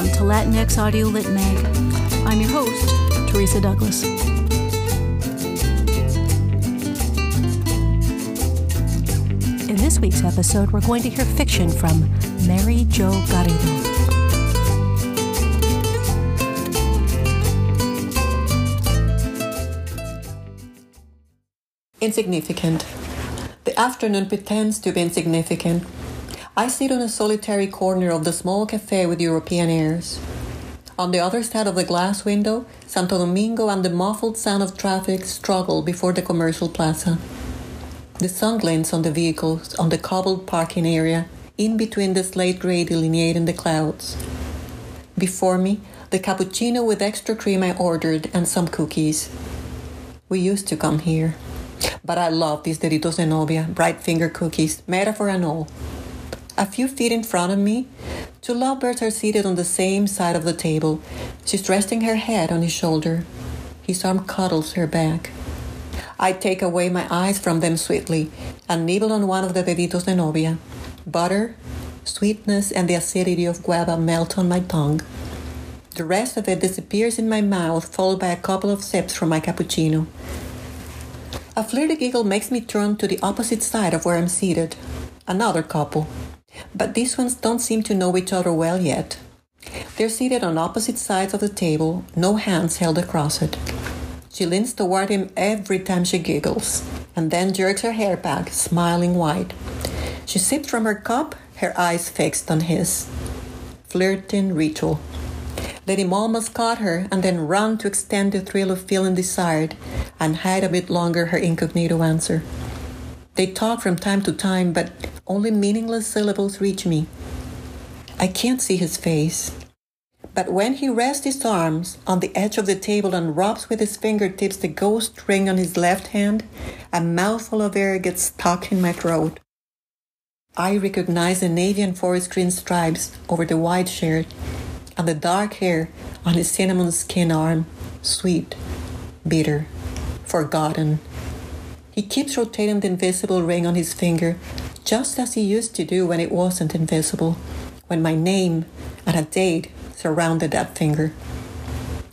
Welcome to Latinx Audio Lit Mag. I'm your host, Teresa Douglas. In this week's episode, we're going to hear fiction from Mary Jo Garrido. Insignificant. The afternoon pretends to be insignificant. I sit on a solitary corner of the small cafe with European airs. On the other side of the glass window, Santo Domingo and the muffled sound of traffic struggle before the commercial plaza. The sun glints on the vehicles on the cobbled parking area, in between the slate gray delineating the clouds. Before me, the cappuccino with extra cream I ordered and some cookies. We used to come here. But I love these deditos de novia, bright finger cookies, metaphor and all. A few feet in front of me, two lovebirds are seated on the same side of the table. She's resting her head on his shoulder. His arm cuddles her back. I take away my eyes from them sweetly and nibble on one of the deditos de novia. Butter, sweetness, and the acidity of guava melt on my tongue. The rest of it disappears in my mouth, followed by a couple of sips from my cappuccino. A flirty giggle makes me turn to the opposite side of where I'm seated. Another couple. But these ones don't seem to know each other well yet. They're seated on opposite sides of the table, no hands held across it. She leans toward him every time she giggles, and then jerks her hair back, smiling wide. She sips from her cup, her eyes fixed on his. Flirting ritual. Let him almost caught her and then run to extend the thrill of feeling desired and hide a bit longer her incognito answer. They talk from time to time, but only meaningless syllables reach me. I can't see his face. But when he rests his arms on the edge of the table and rubs with his fingertips the ghost ring on his left hand, a mouthful of air gets stuck in my throat. I recognize the navy and forest green stripes over the white shirt and the dark hair on his cinnamon skin arm, sweet, bitter, forgotten. He keeps rotating the invisible ring on his finger, just as he used to do when it wasn't invisible, when my name and a date surrounded that finger.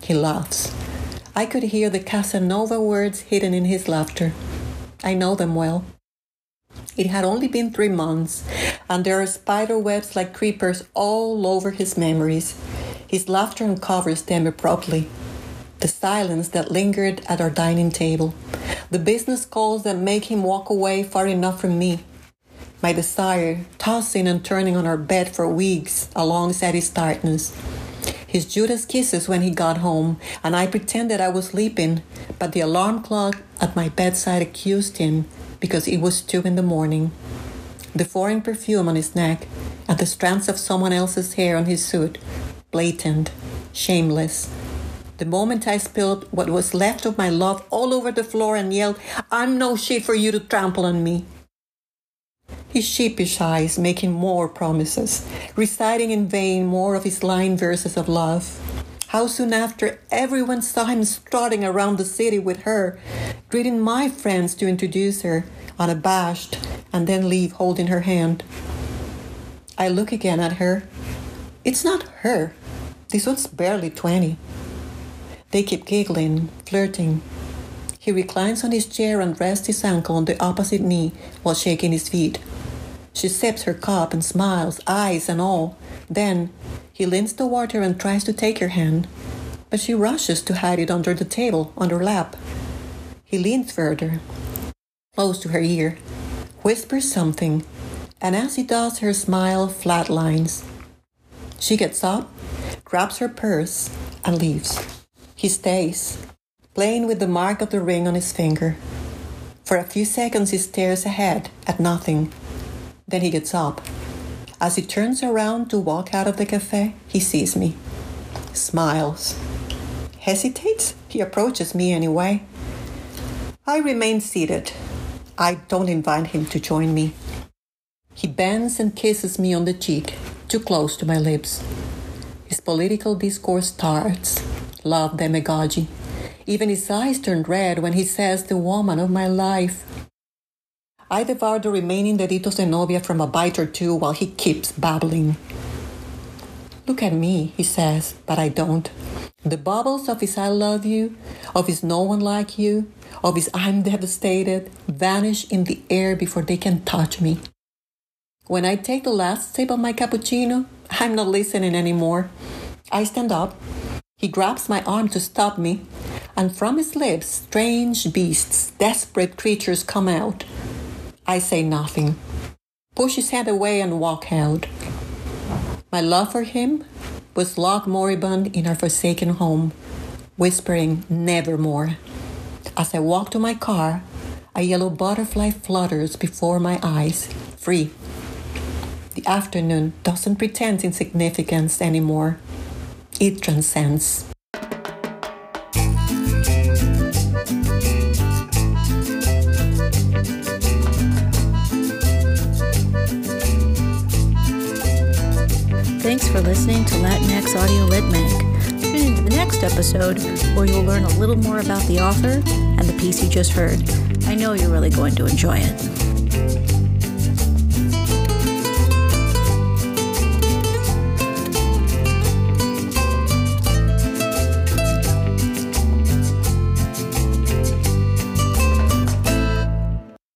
He laughs. I could hear the Casanova words hidden in his laughter. I know them well. It had only been three months, and there are spider webs like creepers all over his memories. His laughter uncovers them abruptly. The silence that lingered at our dining table. The business calls that make him walk away far enough from me. My desire, tossing and turning on our bed for weeks alongside his tiredness. His Judas kisses when he got home, and I pretended I was sleeping, but the alarm clock at my bedside accused him because it was two in the morning. The foreign perfume on his neck and the strands of someone else's hair on his suit, blatant, shameless. The moment I spilled what was left of my love all over the floor and yelled, I'm no sheep for you to trample on me. His sheepish eyes making more promises, reciting in vain more of his line verses of love. How soon after everyone saw him strutting around the city with her, greeting my friends to introduce her, unabashed, and then leave holding her hand. I look again at her. It's not her. This one's barely 20. They keep giggling, flirting. He reclines on his chair and rests his ankle on the opposite knee while shaking his feet. She sips her cup and smiles, eyes and all. Then he leans toward her and tries to take her hand, but she rushes to hide it under the table, on her lap. He leans further, close to her ear, whispers something, and as he does, her smile flatlines. She gets up, grabs her purse, and leaves. He stays, playing with the mark of the ring on his finger. For a few seconds, he stares ahead at nothing. Then he gets up. As he turns around to walk out of the cafe, he sees me, smiles, hesitates. He approaches me anyway. I remain seated. I don't invite him to join me. He bends and kisses me on the cheek, too close to my lips. His political discourse starts. Love demagogy. Even his eyes turn red when he says the woman of my life. I devour the remaining deditos de novia from a bite or two while he keeps babbling. Look at me, he says, but I don't. The bubbles of his I love you, of his no one like you, of his I'm devastated vanish in the air before they can touch me. When I take the last sip of my cappuccino, I'm not listening anymore. I stand up. He grabs my arm to stop me, and from his lips, strange beasts, desperate creatures come out. I say nothing, push his hand away, and walk out. My love for him was locked moribund in our forsaken home, whispering nevermore. As I walk to my car, a yellow butterfly flutters before my eyes, free. The afternoon doesn't pretend insignificance anymore. It transcends. Thanks for listening to Latinx Audio Lit Mag. Tune into the next episode where you'll learn a little more about the author and the piece you just heard. I know you're really going to enjoy it.